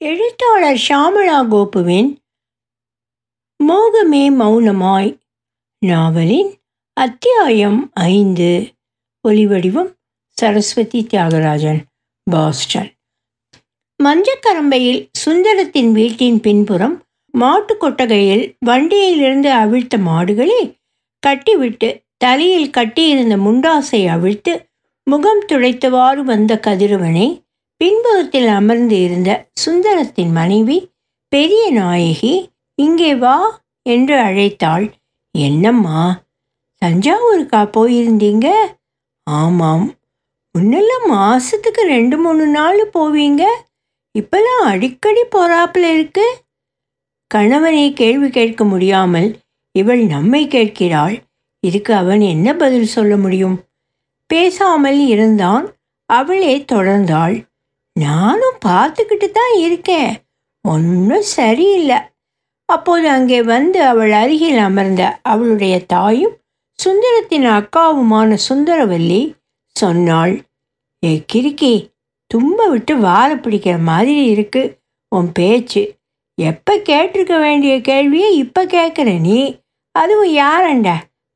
எழுத்தாளர் ஷாமளா கோபுவின் மோகமே மௌனமாய் நாவலின் அத்தியாயம் ஐந்து. ஒலிவடிவம் சரஸ்வதி தியாகராஜன் பாஸ்டன். மஞ்சக்கரம்பையில் சுந்தரத்தின் வீட்டின் பின்புறம் மாட்டு கொட்டகையில் வண்டியிலிருந்து அவிழ்த்த மாடுகளை கட்டிவிட்டு தலையில் கட்டியிருந்த முண்டாசை அவிழ்த்து முகம் துடைத்தவாறு வந்த கதிரவனை பின்புறத்தில் அமர்ந்து இருந்த சுந்தரத்தின் மனைவி பெரிய நாயகி இங்கே வா என்று அழைத்தாள். என்னம்மா தஞ்சாவூருக்கா போயிருந்தீங்க? ஆமாம். முன்னெல்லாம் மாசத்துக்கு ரெண்டு மூணு நாள் போவீங்க? இப்பெல்லாம் அடிக்கடி போறாப்புல இருக்கு? கணவனை கேள்வி கேட்க முடியாமல் இவள் நம்மை கேட்கிறாள். இதுக்கு அவன் என்ன பதில் சொல்ல முடியும்? பேசாமல் இருந்தான். அவளே தொடர்ந்தாள். நானும் பார்த்துக்கிட்டு தான் இருக்கேன். ஒன்றும் சரியில்லை. அப்போது அங்கே வந்து அவள் அருகில் அமர்ந்த அவளுடைய தாயும் சுந்தரத்தின் அக்காவுமான சுந்தரவல்லி சொன்னாள் ஏ கிறுக்கி தும்ப விட்டு வாழை பிடிக்கிற மாதிரி இருக்கு உன் பேச்சு. எப்போ கேட்டிருக்க வேண்டிய கேள்வியை இப்போ கேட்குற நீ? அதுவும் யாரண்ட?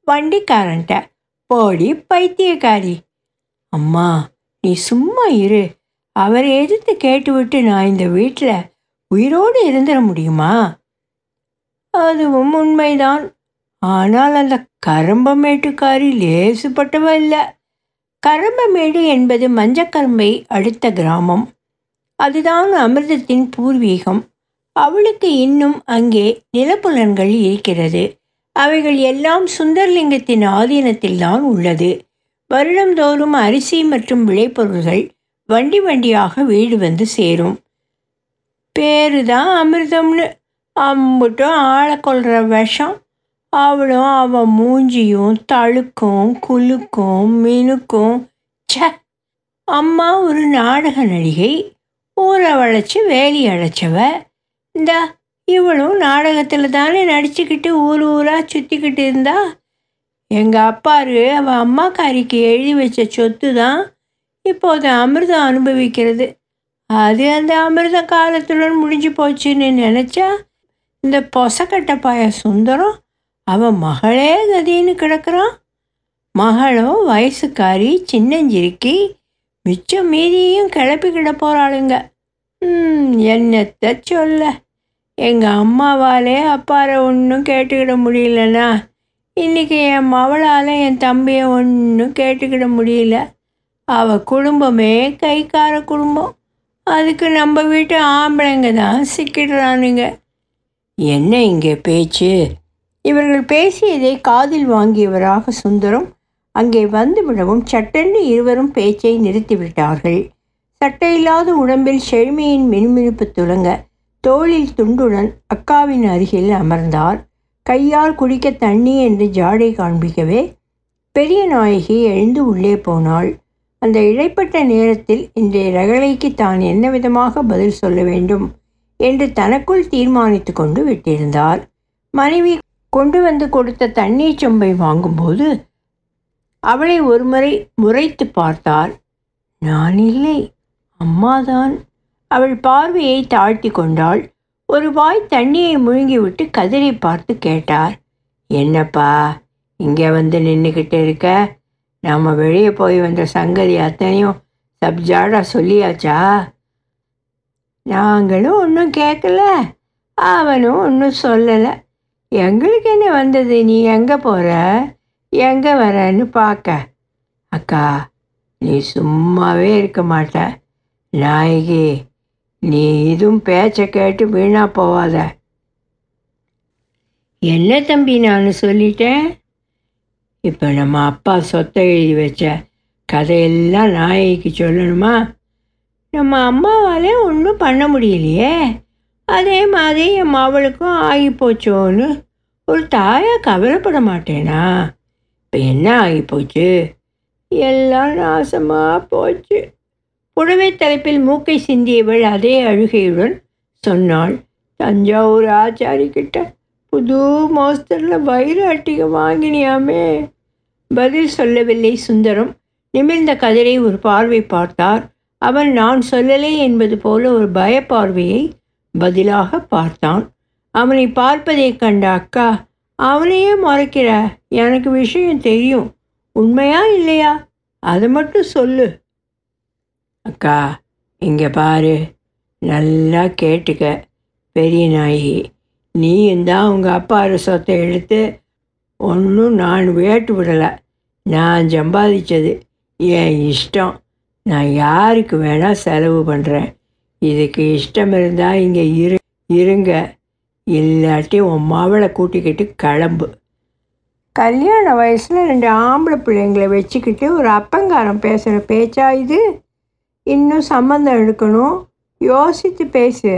வண்டிக்காரன்ட்ட. போடி பைத்தியக்காரி. அம்மா நீ சும்மா இரு. அவரை எதிர்த்து கேட்டுவிட்டு நான் இந்த வீட்டில் உயிரோடு இருந்துட முடியுமா? அதுவும் உண்மைதான். ஆனால் அந்த கரம்பமேட்டுக்காரி லேசுப்பட்டவ இல்லை. கரம்பமேடு என்பது மஞ்சக்கரம்பை அடுத்த கிராமம். அதுதான் அமிர்தத்தின் பூர்வீகம். அவளுக்கு இன்னும் அங்கே நிலப்புலன்கள் இருக்கிறது. அவைகள் எல்லாம் சுந்தர்லிங்கத்தின் ஆதீனத்தில்தான் உள்ளது. வருடந்தோறும் அரிசி மற்றும் விளைபொருள்கள் வண்டி வண்டியாக வீடு வந்து சேரும். பேரு தான் அமிர்தம்னு. அம்புட்டும் ஆளை கொள்கிற விஷம். அவளும் அவன் மூஞ்சியும் தழுக்கும் குலுக்கும் மினுக்கும். ச அம்மா ஒரு நாடக நடிகை. ஊரை வளைச்சி வேலி அழைச்சவ இந்த இவளும் நாடகத்தில் தானே நடிச்சுக்கிட்டு ஊர் ஊராக சுற்றிக்கிட்டு இருந்தா? எங்கள் அப்பாரு அவள் அம்மாக்காரிக்கு எழுதி வச்ச சொத்து தான் இப்போது அமிர்தம் அனுபவிக்கிறது. அது அந்த அமிர்த காலத்துடன் முடிஞ்சு போச்சுன்னு நினச்சா இந்த பொசக்கட்ட பாய சுந்தரம் அவன் மகளே கதின்னு கிடக்குறான். மகளும் வயசுக்காரி சின்னஞ்சிருக்கி மிச்சம் மீதியும் கிளப்பிக்கிட போகிறாளுங்க என்னத்தை சொல்ல? எங்கள் அம்மாவாலே அப்பாரை ஒன்றும் கேட்டுக்கிட முடியலனா இன்றைக்கி என் மவளால் என் தம்பியை ஒன்றும் கேட்டுக்கிட முடியல. அவள் குடும்பமே கைக்கார குடும்பம். அதுக்கு நம்ம வீட்டு ஆம்பளைங்க தான் சிக்கிடுறானுங்க. என்ன இங்கே பேச்சு? இவர்கள் பேசியதை காதில் வாங்கியவராக சுந்தரம் அங்கே வந்துவிடவும் சட்டென்று இருவரும் பேச்சை நிறுத்திவிட்டார்கள். சட்டையில்லாத உடம்பில் செழுமையின் மினுமினுப்பு துளங்க தோளில் துண்டுடன் அக்காவின் அருகில் அமர்ந்தார். கையால் குடிக்க தண்ணி என்று ஜாடை காண்பிக்கவே பெரிய நாயகி எழுந்து உள்ளே போனாள். அந்த இடைப்பட்ட நேரத்தில் இன்றைய ரகளைக்கு தான் என்ன விதமாக பதில் சொல்ல வேண்டும் என்று தனக்குள் தீர்மானித்து கொண்டு விட்டிருந்தார். மனைவி கொண்டு வந்து கொடுத்த தண்ணீர் சொம்பை வாங்கும்போது அவளை ஒருமுறை முறைத்து பார்த்தார் நான் இல்லை அம்மாதான். அவள் பார்வையை தாழ்த்தி கொண்டாள். ஒரு வாய் தண்ணியை முழுங்கிவிட்டு கதிரை பார்த்து கேட்டார். என்னப்பா இங்கே வந்து நின்றுக்கிட்டு இருக்க? நாம் வெளியே போய் வந்த சங்கதி அத்தனையும் சப்ஜாடா சொல்லியாச்சா? நாங்களும் ஒன்றும் கேட்கல அவனும் ஒன்றும் சொல்லலை. எங்களுக்கு என்ன வந்தது? நீ எங்கே போகிற எங்கே வரன்னு பார்க்க அக்கா நீ சும்மாவே இருக்க மாட்ட. நாயகி நீ இதுவும் பேச்சை கேட்டு வீணாக போவாத. என்ன தம்பி நான் சொல்லிட்டேன்? இப்போ நம்ம அப்பா சொத்தை எழுதி வச்ச கதையெல்லாம் நாயகிக்கு சொல்லணுமா? நம்ம அம்மாவாலே ஒன்றும் பண்ண முடியலையே. அதே மாதிரி என் மவளுக்கும் ஆகி போச்சோன்னு ஒரு தாயாக கவலைப்பட மாட்டேனா? இப்போ என்ன ஆகி போச்சு? எல்லாம் நாசமாக போச்சு. புடவை தலைப்பில் மூக்கை சிந்தியவள் அதே அழுகையுடன் சொன்னாள் தஞ்சாவூர் ஆச்சாரி கிட்ட புது மோஸ்தரில் வயிறு அட்டிகை வாங்கினியாமே. பதில் சொல்லவில்லை சுந்தரம். நிமிர்ந்த கதிரை ஒரு பார்வை பார்த்தார். அவன் நான் சொல்லலை என்பது போல ஒரு பயப்பார்வையை பதிலாக பார்த்தான். அவனை பார்ப்பதைக் கண்ட அக்கா அவனையே மறைக்கிற? எனக்கு விஷயம் தெரியும். உண்மையா இல்லையா? அதை மட்டும் சொல்லு. அக்கா இங்கே பாரு. நல்லா கேட்டுக்க பெரிய நாயகி. நீயும் தான் உங்கள் அப்பா சொத்தை எடுத்து ஒன்றும் நான் வேட்டு விடலை. நான் சம்பாதிச்சது என் இஷ்டம். நான் யாருக்கு வேணால் செலவு பண்ணுறேன் இதுக்கு இஷ்டம் இருந்தால் இங்கே இரு இருங்க. இல்லாட்டி உன் மாவளை கூட்டிக்கிட்டு கிளம்பு. கல்யாண வயசில் ரெண்டு ஆம்பளை பிள்ளைங்களை வச்சுக்கிட்டு ஒரு அப்பங்காரம் பேசுகிற பேச்சா இது? இன்னும் சம்மந்தம் எடுக்கணும். யோசித்து பேசு.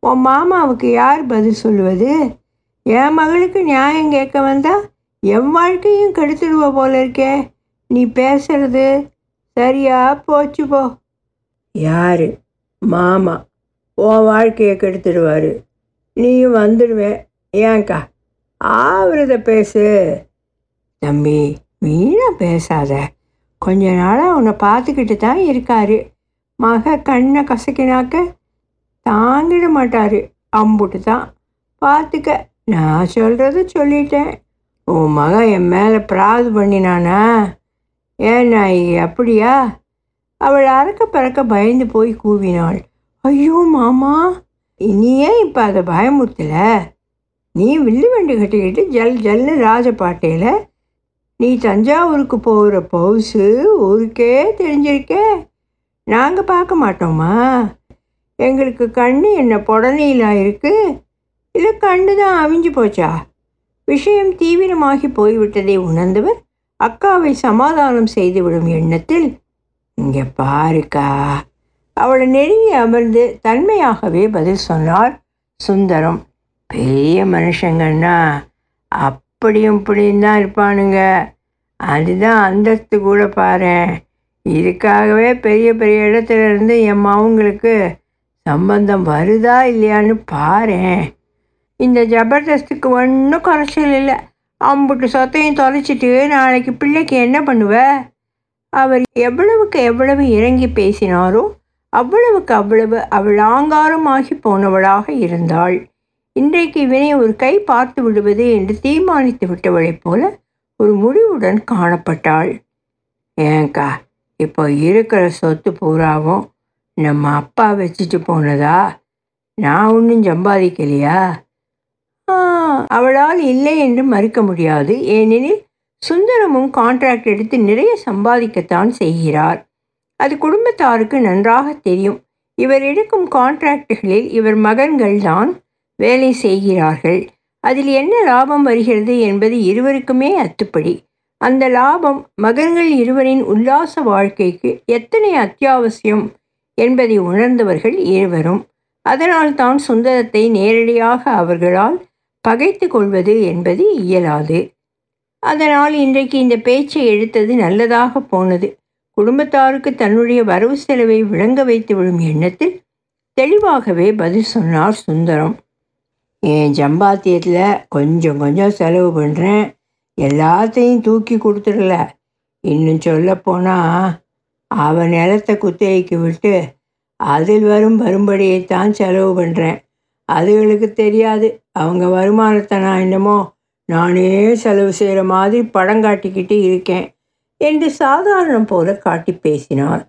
உன் மாமாவுக்கு யார் பதில் சொல்லுவது? என் மகளுக்கு நியாயம் கேட்க வந்தா என் வாழ்க்கையும் கெடுத்துடுவ போல இருக்கே. நீ பேசுறது சரியா போச்சு போ. யாரு? மாமா. உன் வாழ்க்கையை கெடுத்துடுவார். நீயும் வந்துடுவேன் ஏன்க்கா ஆவரத பேசு. தம்பி வீணா பேசாத. கொஞ்ச நாளாக உன்னை பார்த்துக்கிட்டு தான் இருக்காரு. மக கண்ணை கசக்கினாக்க தாங்கிட மாட்டார். அம்புட்டு தான் பார்த்துக்க நான் சொல்கிறத சொல்லிட்டேன். உன் மகன் என் மேலே பிராது பண்ணினானா? ஏன் நாய் அப்படியா? அவள் அறக்க பறக்க பயந்து போய் கூவினாள். ஐயோ மாமா நீ ஏன் இப்போ அதை பயமுறுத்தல? நீ வில்லு வண்டி கட்டிக்கிட்டு ஜல் ஜல்னு ராஜபாட்டையில் நீ தஞ்சாவூருக்கு போகிற பவுசு ஊருக்கே தெரிஞ்சிருக்கே. நாங்கள் பார்க்க மாட்டோமா? எங்களுக்கு கண்ணு என்ன புடனையிலா இருக்குது இல்லை கண்டு தான் அவிஞ்சு போச்சா? விஷயம் தீவிரமாகி போய்விட்டதை உணர்ந்தவர் அக்காவை சமாதானம் செய்துவிடும் எண்ணத்தில் இங்கே பாருக்கா. அவளை நெருங்கி அமர்ந்து தன்மையாகவே பதில் சொன்னார் சுந்தரம் பெரிய மனுஷங்கன்னா அப்படியும் இப்படியும் தான் இருப்பானுங்க. அதுதான் அந்தஸ்து கூட பாரு இதுக்காகவே பெரிய பெரிய இடத்துல இருந்து என் மாவுங்களுக்கு சம்பந்தம் வருதா இல்லையான்னு பாரேன். இந்த ஜபர்தஸ்துக்கு ஒன்றும் குறைச்சல் இல்லை. அம்புட்டு சொத்தையும் தொலைச்சிட்டு நாளைக்கு பிள்ளைக்கு என்ன பண்ணுவ? அவர் எவ்வளவுக்கு எவ்வளவு இறங்கி பேசினாரோ அவ்வளவுக்கு அவ்வளவு அவள் ஆங்காரமாகி போனவளாக இருந்தாள். இன்றைக்கு இவனை ஒரு கை பார்த்து விடுவது என்று தீர்மானித்து விட்டவளைப் போல ஒரு முடிவுடன் காணப்பட்டாள். ஏங்கா இப்போ இருக்கிற சொத்து பூராவும் நம்ம அப்பா வச்சுட்டு போனதா? நான் ஒன்றும் சம்பாதிக்கலையா? அவளால் இல்லை என்று மறுக்க முடியாது. ஏனெனில் சுந்தரமும் கான்ட்ராக்ட் எடுத்து நிறைய சம்பாதிக்கத்தான் செய்கிறார். அது குடும்பத்தாருக்கு நன்றாக தெரியும். இவர் எடுக்கும் கான்ட்ராக்டுகளில் இவர் மகன்கள் தான் வேலை செய்கிறார்கள். அதில் என்ன லாபம் வருகிறது என்பது இருவருக்குமே அத்துப்படி. அந்த லாபம் மகன்கள் இருவரின் உல்லாச வாழ்க்கைக்கு எத்தனை அத்தியாவசியம் என்பதை உணர்ந்தவர்கள் இருவரும் அதனால் தான் சுந்தரத்தை நேரடியாக அவர்களால் பகைத்து கொள்வது என்பது இயலாது. அதனால் இன்றைக்கு இந்த பேச்சை எடுத்தது நல்லதாக போனது. குடும்பத்தாருக்கு தன்னுடைய வரவு செலவை விளங்க வைத்து விடும் எண்ணத்தில் தெளிவாகவே பதில் சொன்னார் சுந்தரம். என் ஜம்பாத்தியத்தில் கொஞ்சம் கொஞ்சம் செலவு பண்ணுறேன் எல்லாத்தையும் தூக்கி கொடுத்துடல. இன்னும் சொல்லப்போனால் அவன் நிலத்தை குத்தகைக்கு விட்டு அதில் வரும் வரும்படியைத்தான் செலவு பண்ணுறேன் அதுகளுக்கு தெரியாது. அவங்க வருமானத்தை நான் என்னமோ நானே செலவு செய்கிற மாதிரி படம் காட்டிக்கிட்டு இருக்கேன் என்று சாதாரணம் போல காட்டி பேசினார்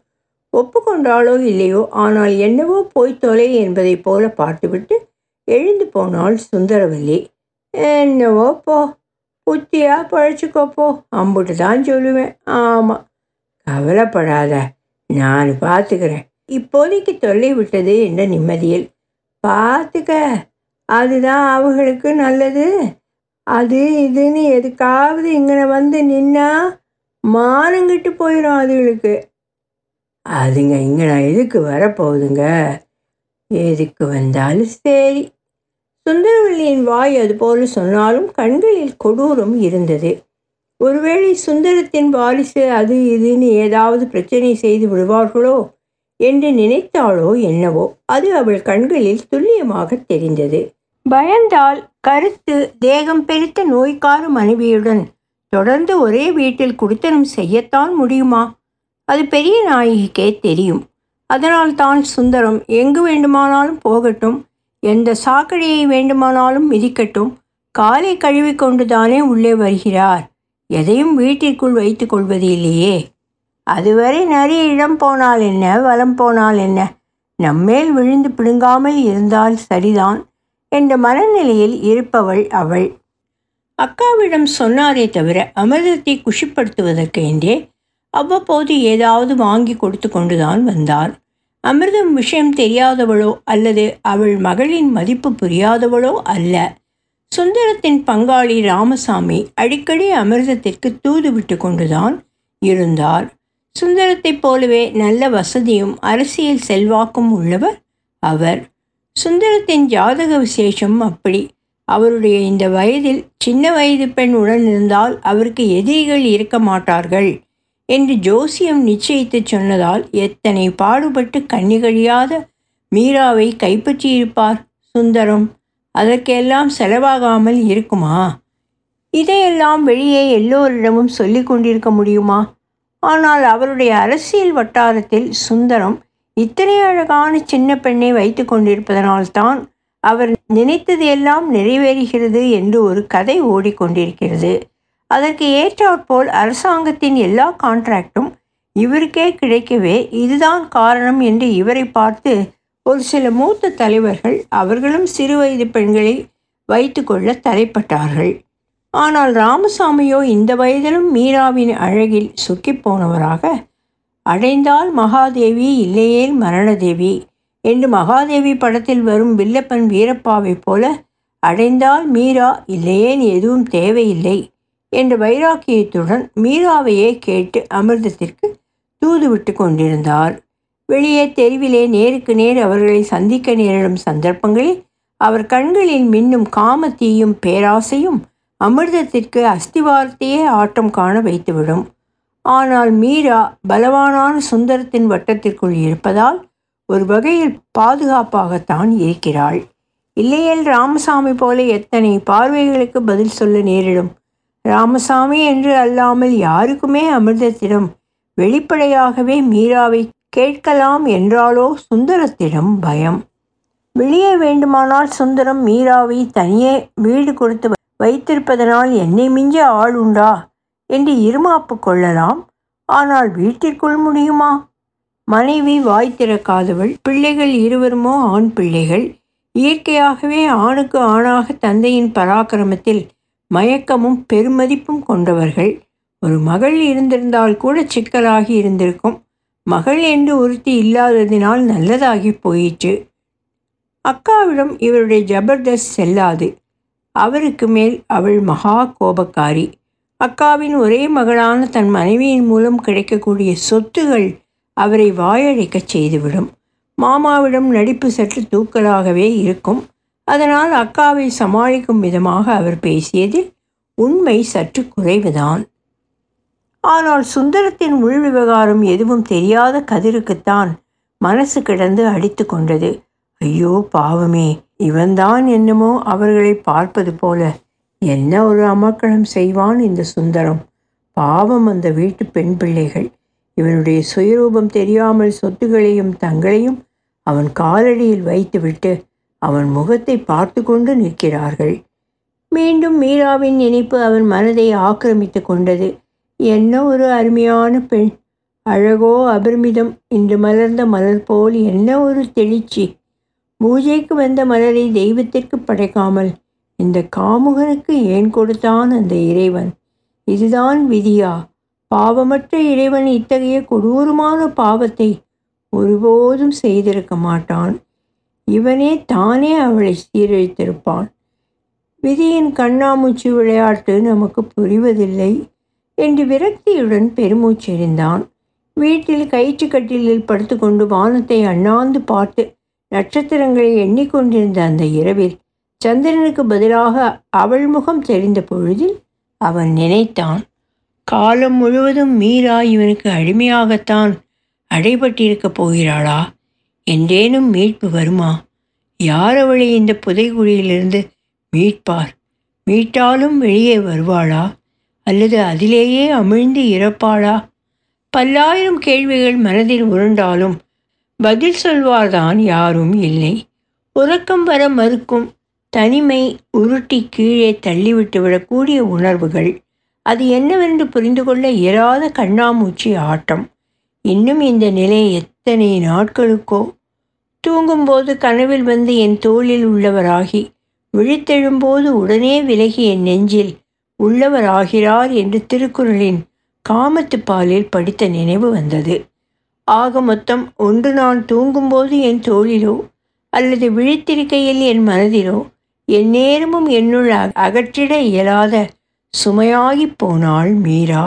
ஒப்புக்கொண்டாலோ இல்லையோ ஆனால் என்னவோ போய் தொலை என்பதை போல பார்த்துவிட்டு எழுந்து போனாள் சுந்தரவல்லி. என்னவோ போ புத்தியாக பழச்சிக்கோப்போ அம்புட்டு தான் சொல்லுவேன். ஆமாம் கவலைப்படாத நான் பார்த்துக்கிறேன். இப்போதைக்கு தொல்லை விட்டது என்ற நிம்மதியில் பார்த்துக்க அதுதான் அவங்களுக்கு நல்லது. அது இதுன்னு எதுக்காவது இங்கே வந்து நின்னா மானங்கிட்டு போயிடும் அதுகளுக்கு. அதுங்க இங்கே நான் எதுக்கு வரப்போகுதுங்க? எதுக்கு வந்தாலும் சரி. சுந்தரவல்லியின் வாய் அதுபோல சொன்னாலும் கண்களில் கொடூரம் இருந்தது. ஒருவேளை சுந்தரத்தின் வாரிசு அது இதுன்னு ஏதாவது பிரச்சனை செய்து விடுவார்களோ என்று நினைத்தாளோ என்னவோ அது அவள் கண்களில் துல்லியமாக தெரிந்தது. பயந்தால் கருத்து தேகம் பெருத்த நோய்க்கார மனைவியுடன் தொடர்ந்து ஒரே வீட்டில் குடித்தனம் செய்யத்தான் முடியுமா? அது பெரிய நாயகிக்கே தெரியும். அதனால் தான் சுந்தரம் எங்கு வேண்டுமானாலும் போகட்டும் எந்த சாக்கடையை வேண்டுமானாலும் மிதிக்கட்டும் காலை கழுவி கொண்டுதானே உள்ளே வருகிறார். எதையும் வீட்டிற்குள் வைத்து கொள்வது இல்லையே அதுவரை நிறைய இடம் போனால் என்ன வலம் போனால் என்ன? நம்மேல் விழுந்து பிடுங்காமல் இருந்தால் சரிதான் என்ற மனநிலையில் இருப்பவள் அவள். அக்காவிடம் சொன்னாரே தவிர அமிர்தத்தை குஷிப்படுத்துவதற்கு என்றே அவ்வப்போது ஏதாவது வாங்கி கொடுத்து கொண்டுதான் வந்தார் அமிர்தம் விஷயம் தெரியாதவளோ அல்லது அவள் மகளின் மதிப்பு புரியாதவளோ அல்ல. சுந்தரத்தின் பங்காளி ராமசாமி அடிக்கடி அமிர்தத்திற்கு தூது விட்டு கொண்டுதான் இருந்தார். சுந்தரத்தைப் போலவே நல்ல வசதியும் அரசியல் செல்வாக்கும் உள்ளவர் அவர். சுந்தரத்தின் ஜாதக விசேஷம் அப்படி. அவருடைய இந்த வயதில் சின்ன வயது பெண் உடன் இருந்தால் அவருக்கு எதிரிகள் இருக்க மாட்டார்கள் என்று ஜோசியம் நிச்சயித்து சொன்னதால் எத்தனை பாடுபட்டு கண்ணிகழியாத மீராவை கைப்பற்றியிருப்பார் சுந்தரம். அதற்கெல்லாம் செலவாகாமல் இருக்குமா? இதையெல்லாம் வெளியே எல்லோரிடமும் சொல்லி கொண்டிருக்க முடியுமா? ஆனால் அவருடைய அரசியல் வட்டாரத்தில் சுந்தரம் இத்தனை அழகான சின்ன பெண்ணை வைத்து கொண்டிருப்பதனால்தான் அவர் நினைத்தது எல்லாம் நிறைவேறுகிறது என்று ஒரு கதை ஓடிக்கொண்டிருக்கிறது அதற்கு ஏற்றாற்போல் அரசாங்கத்தின் எல்லா கான்ட்ராக்டும் இவருக்கே கிடைக்கவே இதுதான் காரணம் என்று இவரை பார்த்து ஒரு சில மூத்த தலைவர்கள் அவர்களும் சிறுவயது பெண்களை வைத்துக்கொள்ள தலைப்பட்டார்கள் ஆனால் ராமசாமியோ இந்த வயதிலும் மீராவின் அழகில் சுக்கி போனவராக அடைந்தால் மகாதேவி இல்லையேல் மரணதேவி என்று மகாதேவி படத்தில் வரும் வில்லப்பன் வீரப்பாவைப் போல அடைந்தால் மீரா இல்லையேன் எதுவும் தேவையில்லை என்ற வைராக்கியத்துடன் மீராவையே கேட்டு அமிர்தத்திற்கு தூதுவிட்டு கொண்டிருந்தார். வெளியே தெருவிலே நேருக்கு நேர் அவர்களை சந்திக்க நேரிடும் சந்தர்ப்பங்களில் அவர் கண்களில் மின்னும் காமத்தீயும் பேராசையும் அமிர்தத்திற்கு அஸ்திவாரத்தையே ஆட்டம் காண வைத்துவிடும். ஆனால் மீரா பலவானான சுந்தரத்தின் வட்டத்திற்குள் இருப்பதால் ஒரு வகையில் பாதுகாப்பாகத்தான் இருக்கிறாள். இல்லையேல் ராமசாமி போல எத்தனை பார்வைகளுக்கு பதில் சொல்ல நேரிடும். ராமசாமி என்று அல்லாமல் யாருக்குமே அமிர்தத்திடம் வெளிப்படையாகவே மீராவை கேட்கலாம் என்றாலோ சுந்தரத்திடம் பயம். வெளியே வேண்டுமானால் சுந்தரம் மீராவை தனியே வீடு கொடுத்து வைத்திருப்பதனால் என்னை மிஞ்ச ஆள் உண்டா என்று இருமாப்பு கொள்ளலாம். ஆனால் வீட்டிற்குள் முடியுமா? மனைவி வாய் திறக்காதவள் பிள்ளைகள் இருவருமோ ஆண் பிள்ளைகள்? இயற்கையாகவே ஆணுக்கு ஆணாக தந்தையின் பராக்கிரமத்தில் மயக்கமும் பெருமதிப்பும் கொண்டவர்கள். ஒரு மகள் இருந்திருந்தால் கூட சிக்கலாகி இருந்திருக்கும். மகள் என்று ஒருத்தி இல்லாததினால் நல்லதாகி போயிற்று. அக்காவிடம் இவருடைய ஜபர்தஸ்த் செல்லாது. அவருக்கு மேல் அவள் மகா கோபக்காரி. அக்காவின் ஒரே மகளான தன் மனைவியின் மூலம் கிடைக்கக்கூடிய சொத்துகள் அவரை வாயழைக்கச் செய்துவிடும். மாமாவிடம் நடிப்பு சற்று தூக்கலாகவே இருக்கும். அதனால் அக்காவை சமாளிக்கும் விதமாக அவர் பேசியதில் உண்மை சற்று குறைவுதான். ஆனால் சுந்தரத்தின் உள் விவகாரம் எதுவும் தெரியாத கதிருக்குத்தான் மனசு கிடந்து அடித்து கொண்டது. ஐயோ பாவமே இவன்தான் என்னமோ அவர்களை பார்ப்பது போல. என்ன ஒரு அமக்களம் செய்வான் இந்த சுந்தரம்? பாவம் அந்த வீட்டு பெண் பிள்ளைகள். இவனுடைய சுயரூபம் தெரியாமல் சொத்துகளையும் தங்களையும் அவன் காலடியில் வைத்துவிட்டு அவன் முகத்தை பார்த்து கொண்டு நிற்கிறார்கள். மீண்டும் மீராவின் நினைப்பு அவன் மனதை ஆக்கிரமித்து கொண்டது. என்ன ஒரு அருமையான பெண். அழகோ அபரிமிதம் இன்று மலர்ந்த மலர் போல் என்ன ஒரு தெளிச்சி. பூஜைக்கு வந்த மலரை தெய்வத்திற்கு படைக்காமல் இந்த காமுகனுக்கு ஏன் கொடுத்தான் அந்த இறைவன். இதுதான் விதியா. பாவமற்ற இறைவன் இத்தகைய கொடூரமான பாவத்தை ஒருபோதும் செய்திருக்க மாட்டான். இவனே தானே அவளை சீரழித்திருப்பான். விதியின் கண்ணாமூச்சி விளையாட்டு நமக்கு புரிவதில்லை. என்று விரக்தியுடன் பெருமூச்செறிந்தான். வீட்டில் கயிற்றுக்கட்டிலில் படுத்துக்கொண்டு வானத்தை அண்ணாந்து பார்த்து நட்சத்திரங்களை எண்ணிக்கொண்டிருந்த அந்த இரவில் சந்திரனுக்கு பதிலாக அவள் முகம் தெரிந்த பொழுதில் அவன் நினைத்தான் காலம் முழுவதும் மீரா இவனுக்கு அடிமையாகத்தான் அடைபட்டிருக்கப் போகிறாளா? என்றேனும் மீட்பு வருமா? யார் அவளை இந்த புதைகுழியிலிருந்து மீட்பார்? மீட்டாலும் வெளியே வருவாளா? அல்லது அதிலேயே அமிழ்ந்து இறப்பாளா? பல்லாயிரம் கேள்விகள் மனதில் உருண்டாலும் பதில் சொல்வார்தான் யாரும் இல்லை. உறக்கம் வர மறுக்கும் தனிமை உருட்டி கீழே தள்ளிவிட்டு விடக்கூடிய உணர்வுகள். அது என்னவென்று புரிந்து கொள்ள இயலாத கண்ணாமூச்சி ஆட்டம். இன்னும் இந்த நிலை எத்தனை நாட்களுக்கோ? தூங்கும்போது கனவில் வந்து என் தோளில் உள்ளவராகி விழித்தெழும்போது உடனே விலகி என் நெஞ்சில் உள்ளவராகிறார் என்று திருக்குறளின் காமத்து பாலில் படித்த நினைவு வந்தது. ஆக மொத்தம் ஒன்று நான் தூங்கும்போது என் தோளிலோ அல்லது விழித்திருக்கையில் என் மனதிலோ எந்நேரமும் என்னுள் அகற்றிட இயலாத சுமையாகி போனாள் மீரா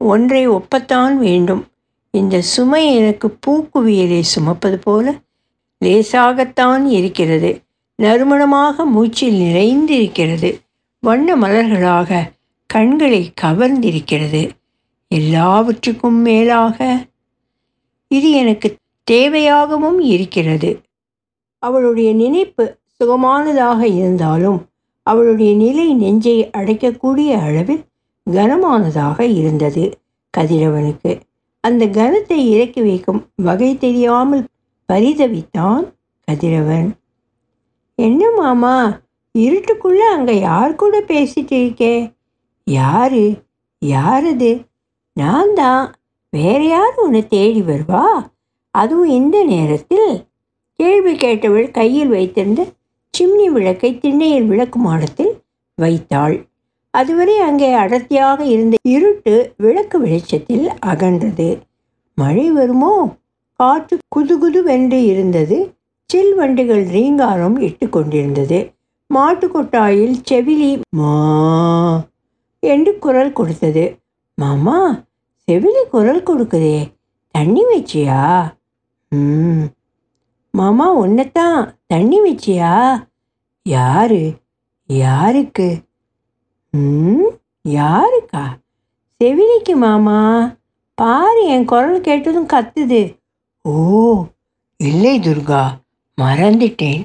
ஒன்றை ஒப்பத்தான் வேண்டும். இந்த சுமை எனக்கு பூக்குவியலை சுமப்பது போல லேசாகத்தான் இருக்கிறது. நறுமணமாக மூச்சில் நிறைந்திருக்கிறது. வண்ண மலர்களாக கண்களை கவர்ந்திருக்கிறது. எல்லாவற்றுக்கும் மேலாக இது எனக்கு தேவையாகவும் இருக்கிறது. அவளுடைய நினைப்பு சுகமானதாக இருந்தாலும் அவளுடைய நிலை நெஞ்சை அடைக்கக்கூடிய அளவில் கனமானதாக இருந்தது கதிரவனுக்கு. அந்த கனத்தை இறக்கி வைக்கும் வகை தெரியாமல் பரிதவித்தான் கதிரவன். என்ன மாமா இருட்டுக்குள்ளே அங்கே யார் கூட பேசிட்டு இருக்கே? யாரு? யாரது? நான் தான். வேற யார் உன்னை தேடி வருவா? அதுவும் இந்த நேரத்தில். கேள்வி கேட்டவள் கையில் வைத்திருந்த சிம்னி விளக்கை திண்ணையில் விளக்கு மாடத்தில் வைத்தாள். அதுவரை அங்கே அடர்த்தியாக இருந்த இருட்டு விளக்கு வெளிச்சத்தில் அகன்றது. மழை வருமோ? காற்று குதுகுதுவென்று இருந்தது. சில் வண்டிகள் ரீங்காரம் இட்டு கொண்டிருந்தது மாட்டு கொட்டாயில் செவிலி மா என்று குரல் கொடுத்தது. மாமா செவிலி குரல் கொடுக்குதே. தண்ணி வச்சியா? ம். மாமா உன்னைத்தான் தண்ணி வச்சியா? யாரு? யாருக்கு? ம் யாருக்கா? செவிலிக்கு மாமா பாரு என் குரல் கேட்டதும் கத்துது. ஓ இல்லை துர்கா மறந்துட்டேன்.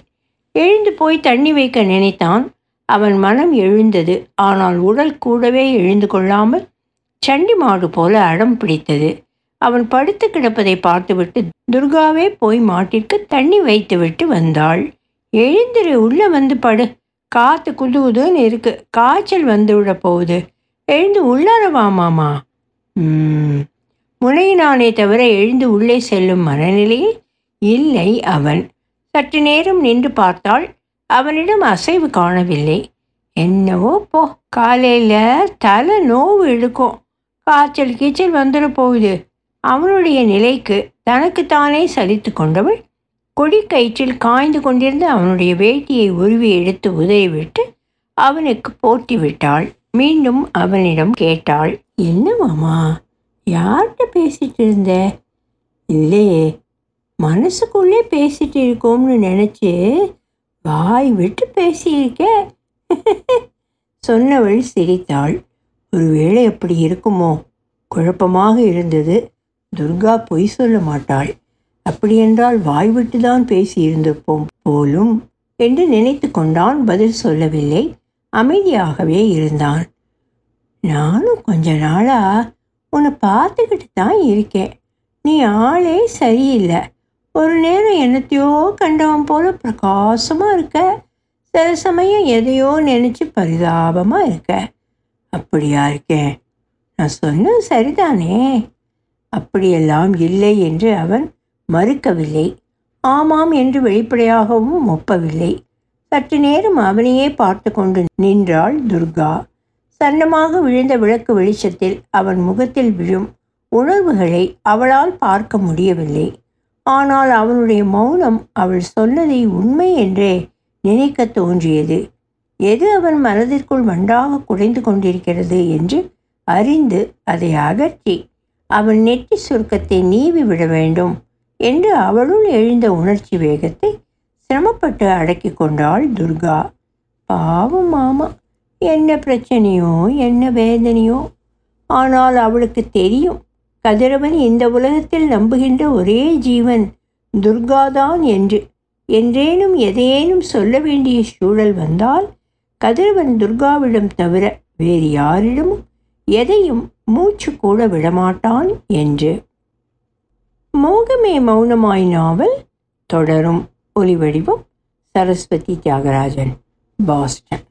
எழுந்து போய் தண்ணி வைக்க நினைத்தான். அவன் மனம் எழுந்தது. ஆனால் உடல் கூடவே எழுந்து கொள்ளாமல் சண்டி மாடு போல அடம் பிடித்தது. அவன் படுத்து கிடப்பதை பார்த்துவிட்டு துர்காவே போய் மாட்டிற்கு தண்ணி வைத்துவிட்டு வந்தாள். எழுந்திரு உள்ளே வந்து படு. காற்று குதுகுதுன்னு இருக்கு. காய்ச்சல் வந்து விட போகுது. எழுந்து உள்ளாரவாமாமா மாமா. முனையினானே தவிர எழுந்து உள்ளே செல்லும் மனநிலையில் இல்லை அவன். சற்று நேரம் நின்று பார்த்தாள் அவனிடம் அசைவு காணவில்லை. என்னவோ போ காலையில் தலை நோவு இழுக்கும். காய்ச்சல் கீச்சல் வந்துட போகுது. அவனுடைய நிலைக்கு தனக்குத்தானே சலித்து கொண்டவள் கொடி கயிற்றில் காய்ந்து கொண்டிருந்த அவனுடைய வேட்டியை உருவி எடுத்து உதறிவிட்டு அவனுக்கு போட்டி விட்டாள். மீண்டும் அவனிடம் கேட்டாள் என்ன மாமா யார்கிட்ட பேசிட்டு இருந்த? இல்லையே மனசுக்குள்ளே பேசிட்டு இருக்கோம்னு நினச்சி வாய் விட்டு பேசியிருக்க. சொன்னவள் சிரித்தாள். ஒருவேளை அப்படி இருக்குமோ? குழப்பமாக இருந்தது. துர்கா பொய் சொல்ல மாட்டாள். அப்படியென்றால் வாய் விட்டு தான் பேசியிருந்திருப்போம் போலும் என்று நினைத்து கொண்டான். பதில் சொல்லவில்லை. அமைதியாகவே இருந்தான் நானும் கொஞ்ச நாளாக உன்னை பார்த்துக்கிட்டு தான் இருக்கேன். நீ ஆளே சரியில்லை. ஒரு நேரம் என்னத்தையோ கண்டவன் போல பிரகாசமாக இருக்க. சில சமயம் எதையோ நினச்சி பரிதாபமாக இருக்க. அப்படியா இருக்கேன். நான் சொன்னது சரிதானே? அப்படியெல்லாம் இல்லை என்று அவன் மறுக்கவில்லை. ஆமாம் என்று வெளிப்படையாகவும் ஒப்பவில்லை. சற்று நேரம் அவனையே பார்த்து கொண்டு நின்றாள் துர்கா. சன்னமாக விழுந்த விளக்கு வெளிச்சத்தில் அவன் முகத்தில் விழும் உணர்வுகளை அவளால் பார்க்க முடியவில்லை. ஆனால் அவனுடைய மௌனம் அவள் சொன்னதை உண்மை என்றே நினைக்க தோன்றியது. எது அவன் மனதிற்குள் வண்டாக குடைந்து கொண்டிருக்கிறது என்று அறிந்து அதை அகற்றி அவன் நெற்றி சுருக்கத்தை நீவி விட வேண்டும் என்று அவளுள் எழுந்த உணர்ச்சி வேகத்தை சிரமப்பட்டு அடக்கி கொண்டாள் துர்கா. பாவம் மாமா என்ன பிரச்சனையோ என்ன வேதனையோ. ஆனால் அவளுக்கு தெரியும் கதிரவன் இந்த உலகத்தில் நம்புகின்ற ஒரே ஜீவன் துர்காதான் என்று. என்றேனும் எதையேனும் சொல்ல வேண்டிய சூழல் வந்தால் கதிரவன் துர்காவிடம் தவிர வேறு யாரிடமும் எதையும் மூச்சு கூட விடமாட்டான் என்று. மோகமே மௌனமாய் நாவல் தொடரும். ஒலிவடிவம் சரஸ்வதி தியாகராஜன் பாஸ்டன்.